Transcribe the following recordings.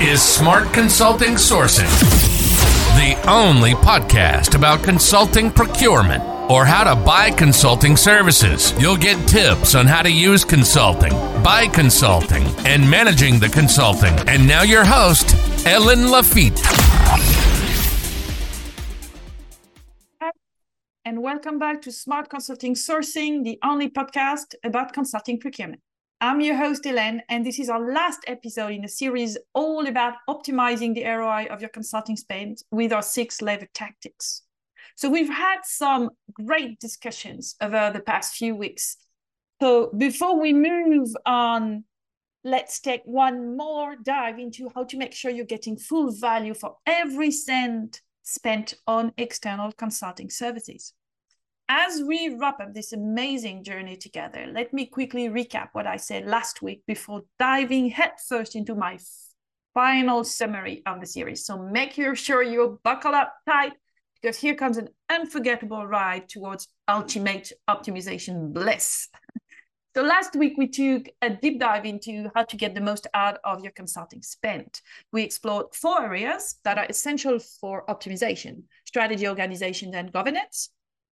is Smart Consulting Sourcing, the only podcast about consulting procurement or how to buy consulting services. You'll get tips on how to use consulting, buy consulting, and managing the consulting. And now your host, Ellen Lafitte. And welcome back to Smart Consulting Sourcing, the only podcast about consulting procurement. I'm your host, Ellen, and this is our last episode in a series all about optimizing the ROI of your consulting spend with our six lever tactics. So, we've had some great discussions over the past few weeks. So, before we move on, let's take one more dive into how to make sure you're getting full value for every cent spent on external consulting services as we wrap up this amazing journey together, let me quickly recap what I said last week before diving headfirst into my final summary of the series. So make sure you buckle up tight because here comes an unforgettable ride towards ultimate optimization bliss. So last week we took a deep dive into how to get the most out of your consulting spend. We explored four areas that are essential for optimization: strategy, organization, and governance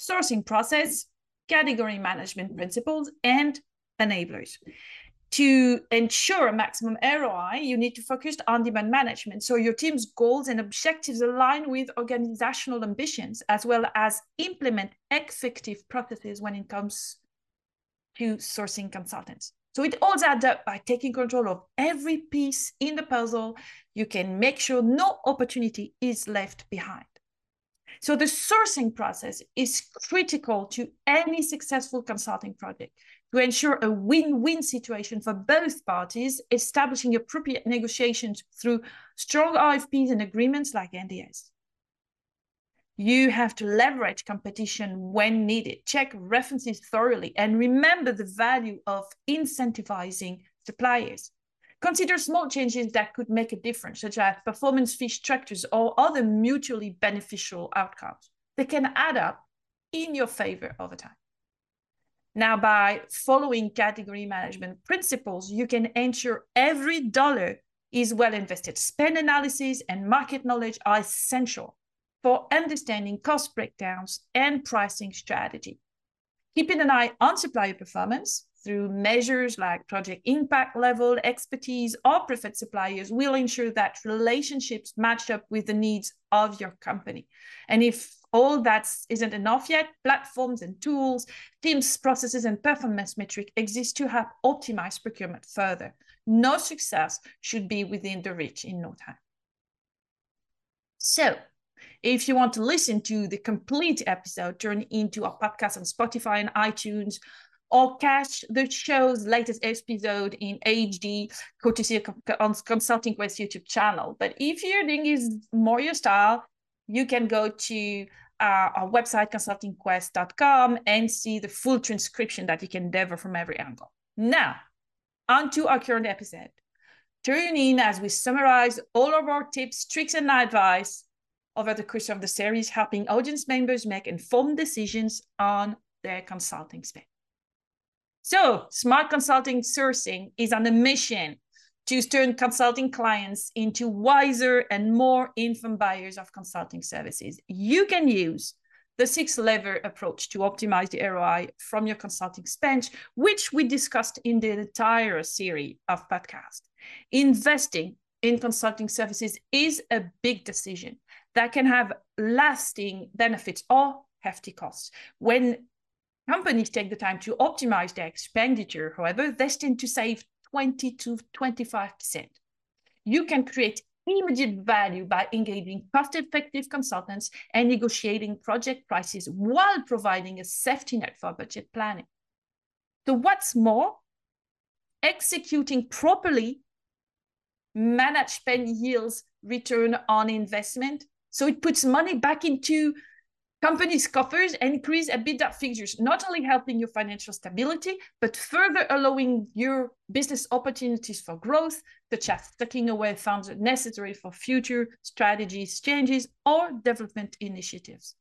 sourcing process, category management principles, and enablers. To ensure a maximum ROI, you need to focus on demand management. So your team's goals and objectives align with organizational ambitions, as well as implement effective processes when it comes to sourcing consultants. So it all adds up by taking control of every piece in the puzzle. You can make sure no opportunity is left behind. So the sourcing process is critical to any successful consulting project to ensure a win-win situation for both parties, establishing appropriate negotiations through strong RFPs and agreements like NDAs. You have to leverage competition when needed, check references thoroughly, and remember the value of incentivizing suppliers. Consider small changes that could make a difference, such as performance fee structures or other mutually beneficial outcomes. They can add up in your favor over time. Now, by following category management principles, you can ensure every dollar is well invested. Spend analysis and market knowledge are essential for understanding cost breakdowns and pricing strategy. Keeping an eye on supplier performance through measures like project impact level, expertise, or preferred suppliers will ensure that relationships match up with the needs of your company. And if all that isn't enough yet, platforms and tools, teams, processes, and performance metric exist to help optimize procurement further. No success should be within the reach in no time. So, if you want to listen to the complete episode, turn into our podcast on Spotify and iTunes or catch the show's latest episode in HD, courtesy on Consulting Quest YouTube channel. But if your thing is more your style, you can go to uh, our website, consultingquest.com, and see the full transcription that you can endeavor from every angle. Now, on to our current episode. Tune in as we summarize all of our tips, tricks, and advice over the course of the series, helping audience members make informed decisions on their consulting spend. So, smart consulting sourcing is on a mission to turn consulting clients into wiser and more informed buyers of consulting services. You can use the six lever approach to optimize the ROI from your consulting spend, which we discussed in the entire series of podcasts. Investing in consulting services is a big decision that can have lasting benefits or hefty costs. When companies take the time to optimize their expenditure, however, they tend to save 20 to 25%. You can create immediate value by engaging cost-effective consultants and negotiating project prices while providing a safety net for budget planning. So what's more, executing properly managed spend yields return on investment. So it puts money back into Companies coffers and increase EBITDA figures, not only helping your financial stability, but further allowing your business opportunities for growth, such as tucking away funds necessary for future strategies, changes, or development initiatives.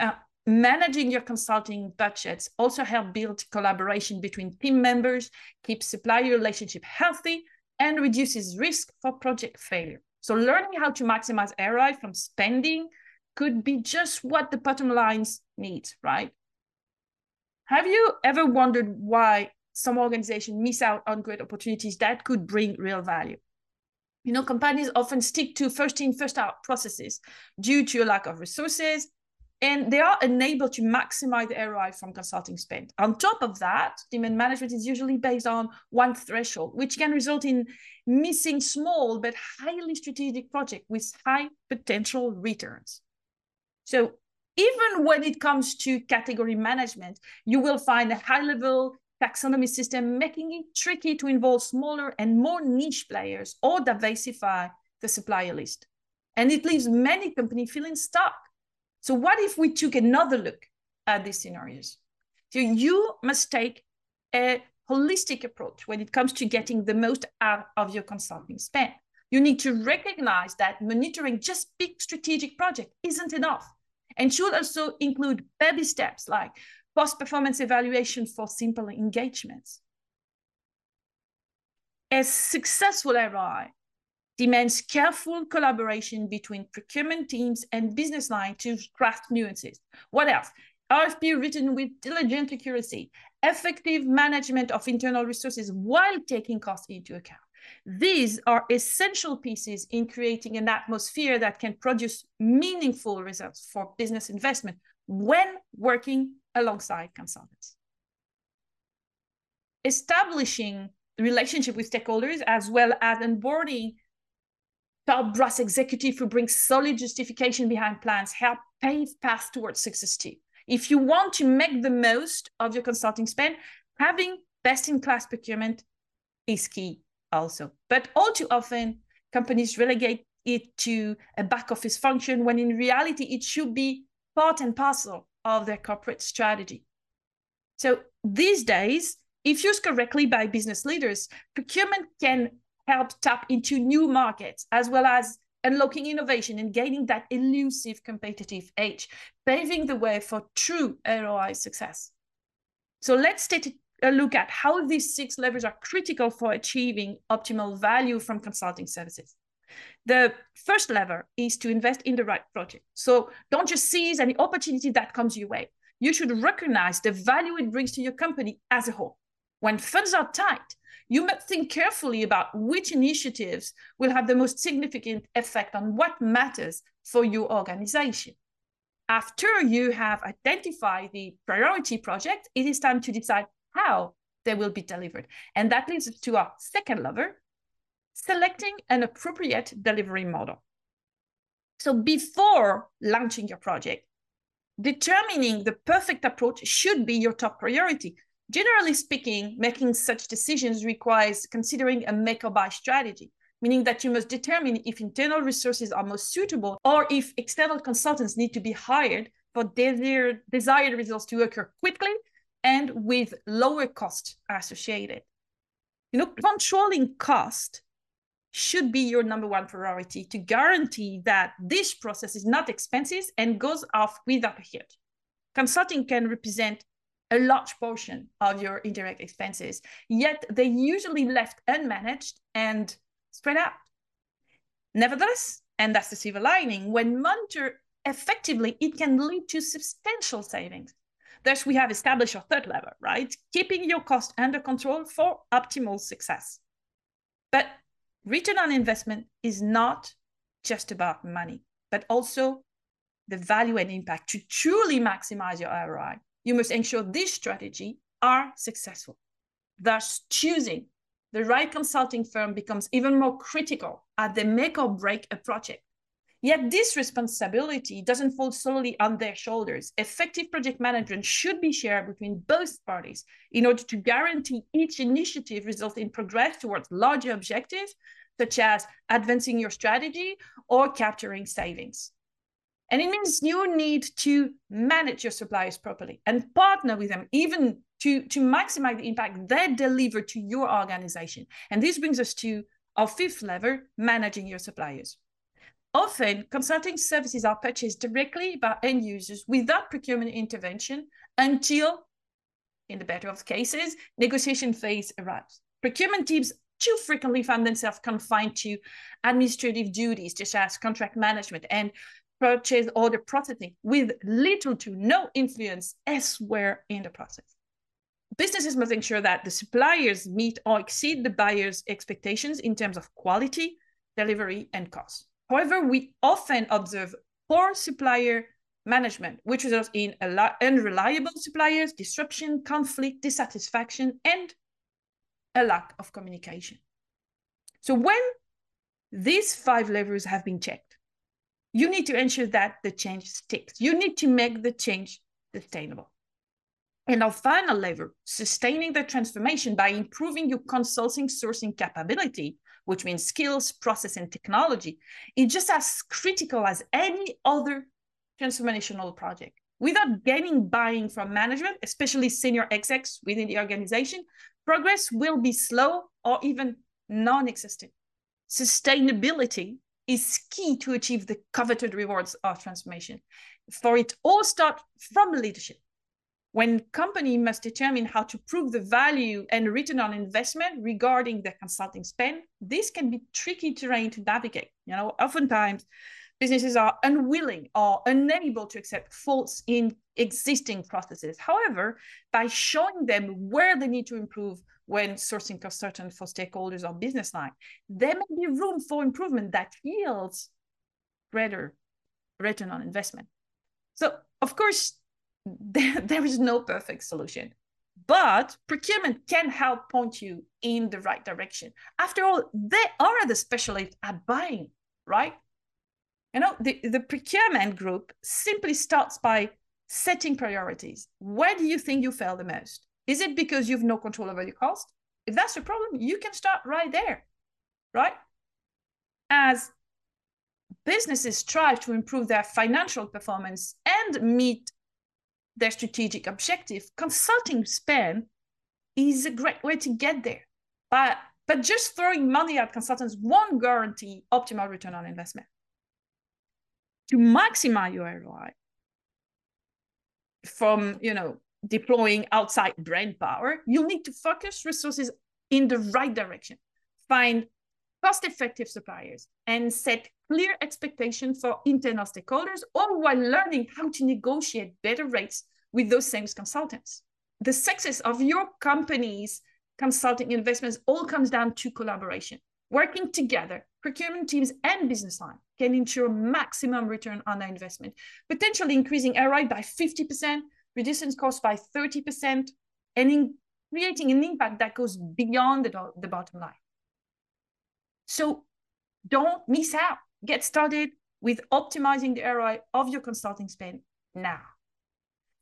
Uh, managing your consulting budgets also help build collaboration between team members, keep supplier relationship healthy, and reduces risk for project failure. So learning how to maximize ROI from spending could be just what the bottom lines need, right? Have you ever wondered why some organizations miss out on great opportunities that could bring real value? You know, companies often stick to first in, first out processes due to a lack of resources, and they are unable to maximize the ROI from consulting spend. On top of that, demand management is usually based on one threshold, which can result in missing small but highly strategic projects with high potential returns. So even when it comes to category management, you will find a high level taxonomy system making it tricky to involve smaller and more niche players or diversify the supplier list. And it leaves many companies feeling stuck. So what if we took another look at these scenarios? So you must take a holistic approach when it comes to getting the most out of your consulting spend. You need to recognize that monitoring just big strategic project isn't enough and should also include baby steps like post-performance evaluation for simple engagements. A successful ROI demands careful collaboration between procurement teams and business line to craft nuances. What else? RFP written with diligent accuracy, effective management of internal resources while taking costs into account. These are essential pieces in creating an atmosphere that can produce meaningful results for business investment when working alongside consultants. Establishing relationship with stakeholders as well as onboarding top brass executive who brings solid justification behind plans help pave path towards success too. If you want to make the most of your consulting spend, having best-in-class procurement is key also. But all too often, companies relegate it to a back office function when in reality it should be part and parcel of their corporate strategy. So these days, if used correctly by business leaders, procurement can help tap into new markets as well as unlocking innovation and gaining that elusive competitive edge, paving the way for true ROI success. So let's take a look at how these six levers are critical for achieving optimal value from consulting services. The first lever is to invest in the right project. So don't just seize any opportunity that comes your way. You should recognize the value it brings to your company as a whole. When funds are tight, you must think carefully about which initiatives will have the most significant effect on what matters for your organization. After you have identified the priority project, it is time to decide how they will be delivered. And that leads us to our second lever, selecting an appropriate delivery model. So before launching your project, determining the perfect approach should be your top priority. Generally speaking, making such decisions requires considering a make or buy strategy, meaning that you must determine if internal resources are most suitable or if external consultants need to be hired for desired, desired results to occur quickly and with lower cost associated. You know, controlling cost should be your number one priority to guarantee that this process is not expensive and goes off without a hit. Consulting can represent a large portion of your indirect expenses, yet they're usually left unmanaged and spread out. Nevertheless, and that's the silver lining, when monitored effectively, it can lead to substantial savings. Thus, we have established our third level, right? Keeping your cost under control for optimal success. But return on investment is not just about money, but also the value and impact. To truly maximize your ROI, you must ensure this strategy are successful. Thus, choosing the right consulting firm becomes even more critical at the make or break a project. Yet this responsibility doesn't fall solely on their shoulders. Effective project management should be shared between both parties in order to guarantee each initiative results in progress towards larger objectives, such as advancing your strategy or capturing savings. And it means you need to manage your suppliers properly and partner with them, even to, to maximize the impact they deliver to your organization. And this brings us to our fifth lever managing your suppliers. Often, consulting services are purchased directly by end users without procurement intervention until, in the better of cases, negotiation phase arrives. Procurement teams too frequently find themselves confined to administrative duties, such as contract management and purchase order processing, with little to no influence elsewhere in the process. Businesses must ensure that the suppliers meet or exceed the buyer's expectations in terms of quality, delivery, and cost. However, we often observe poor supplier management, which results in unreliable suppliers, disruption, conflict, dissatisfaction, and a lack of communication. So when these five levers have been checked, you need to ensure that the change sticks. You need to make the change sustainable. And our final lever, sustaining the transformation by improving your consulting sourcing capability, which means skills, process, and technology, is just as critical as any other transformational project. Without gaining buying from management, especially senior execs within the organization, progress will be slow or even non existent. Sustainability is key to achieve the coveted rewards of transformation. For it all starts from leadership. When company must determine how to prove the value and return on investment regarding their consulting spend, this can be tricky terrain to navigate. You know, oftentimes businesses are unwilling or unable to accept faults in existing processes. However, by showing them where they need to improve when sourcing consultants for stakeholders or business line, there may be room for improvement that yields greater return on investment. So, of course, there, there is no perfect solution, but procurement can help point you in the right direction. After all, they are the specialists at buying, right? You know, the, the procurement group simply starts by setting priorities. Where do you think you fail the most? Is it because you've no control over your cost? If that's the problem, you can start right there, right? As businesses strive to improve their financial performance and meet their strategic objective, consulting spend is a great way to get there. But, but just throwing money at consultants won't guarantee optimal return on investment to maximize your ROI from, you know, deploying outside brand power, you'll need to focus resources in the right direction. Find cost-effective suppliers and set clear expectations for internal stakeholders, all while learning how to negotiate better rates with those same consultants. The success of your company's consulting investments all comes down to collaboration. Working together, procurement teams and business line can ensure maximum return on their investment, potentially increasing ROI by 50%, reducing costs by 30%, and in creating an impact that goes beyond the, the bottom line. So don't miss out. Get started with optimizing the ROI of your consulting spend now.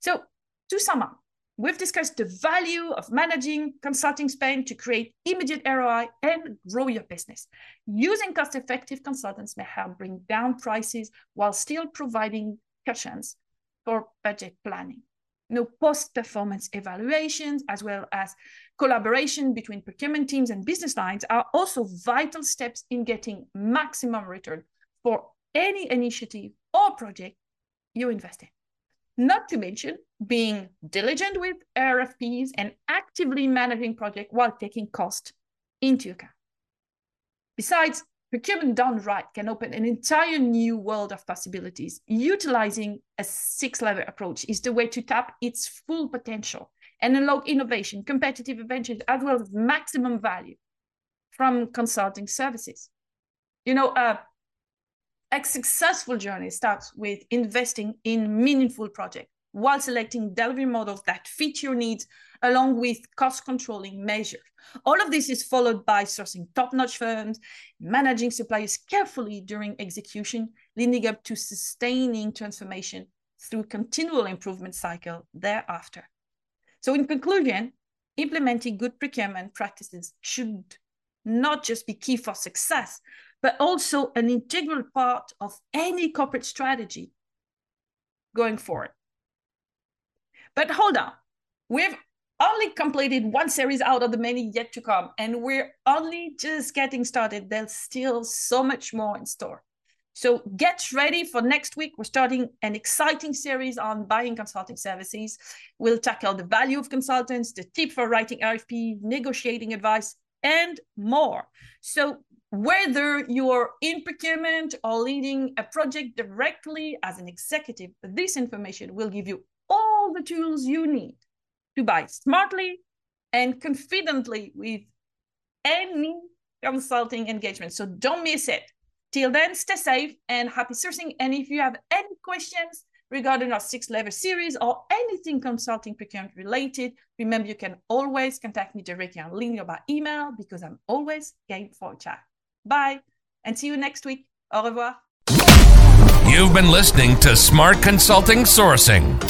So to sum up, We've discussed the value of managing consulting spend to create immediate ROI and grow your business. Using cost effective consultants may help bring down prices while still providing cushions for budget planning. You know, post performance evaluations, as well as collaboration between procurement teams and business lines, are also vital steps in getting maximum return for any initiative or project you invest in. Not to mention being diligent with RFPs and actively managing projects while taking cost into account. Besides, procurement done right can open an entire new world of possibilities. Utilizing a six-level approach is the way to tap its full potential and unlock innovation, competitive advantage, as well as maximum value from consulting services. You know, uh, a successful journey starts with investing in meaningful projects while selecting delivery models that fit your needs along with cost controlling measures. All of this is followed by sourcing top notch firms, managing suppliers carefully during execution, leading up to sustaining transformation through continual improvement cycle thereafter. So in conclusion, implementing good procurement practices should not just be key for success, but also an integral part of any corporate strategy going forward. But hold on, we've only completed one series out of the many yet to come, and we're only just getting started. There's still so much more in store. So get ready for next week. We're starting an exciting series on buying consulting services. We'll tackle the value of consultants, the tip for writing RFP, negotiating advice, and more. So whether you're in procurement or leading a project directly as an executive, this information will give you all the tools you need to buy smartly and confidently with any consulting engagement. So don't miss it. Till then, stay safe and happy sourcing. And if you have any questions regarding our six level series or anything consulting procurement related, remember you can always contact me directly on LinkedIn or by email because I'm always game for a chat. Bye and see you next week. Au revoir. You've been listening to Smart Consulting Sourcing,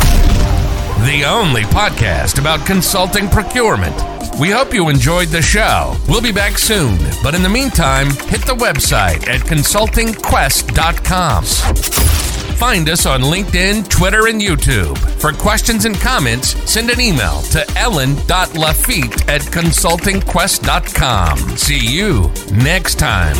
the only podcast about consulting procurement. We hope you enjoyed the show. We'll be back soon, but in the meantime, hit the website at consultingquest.com. Find us on LinkedIn, Twitter, and YouTube. For questions and comments, send an email to ellen.lafitte at consultingquest.com. See you next time.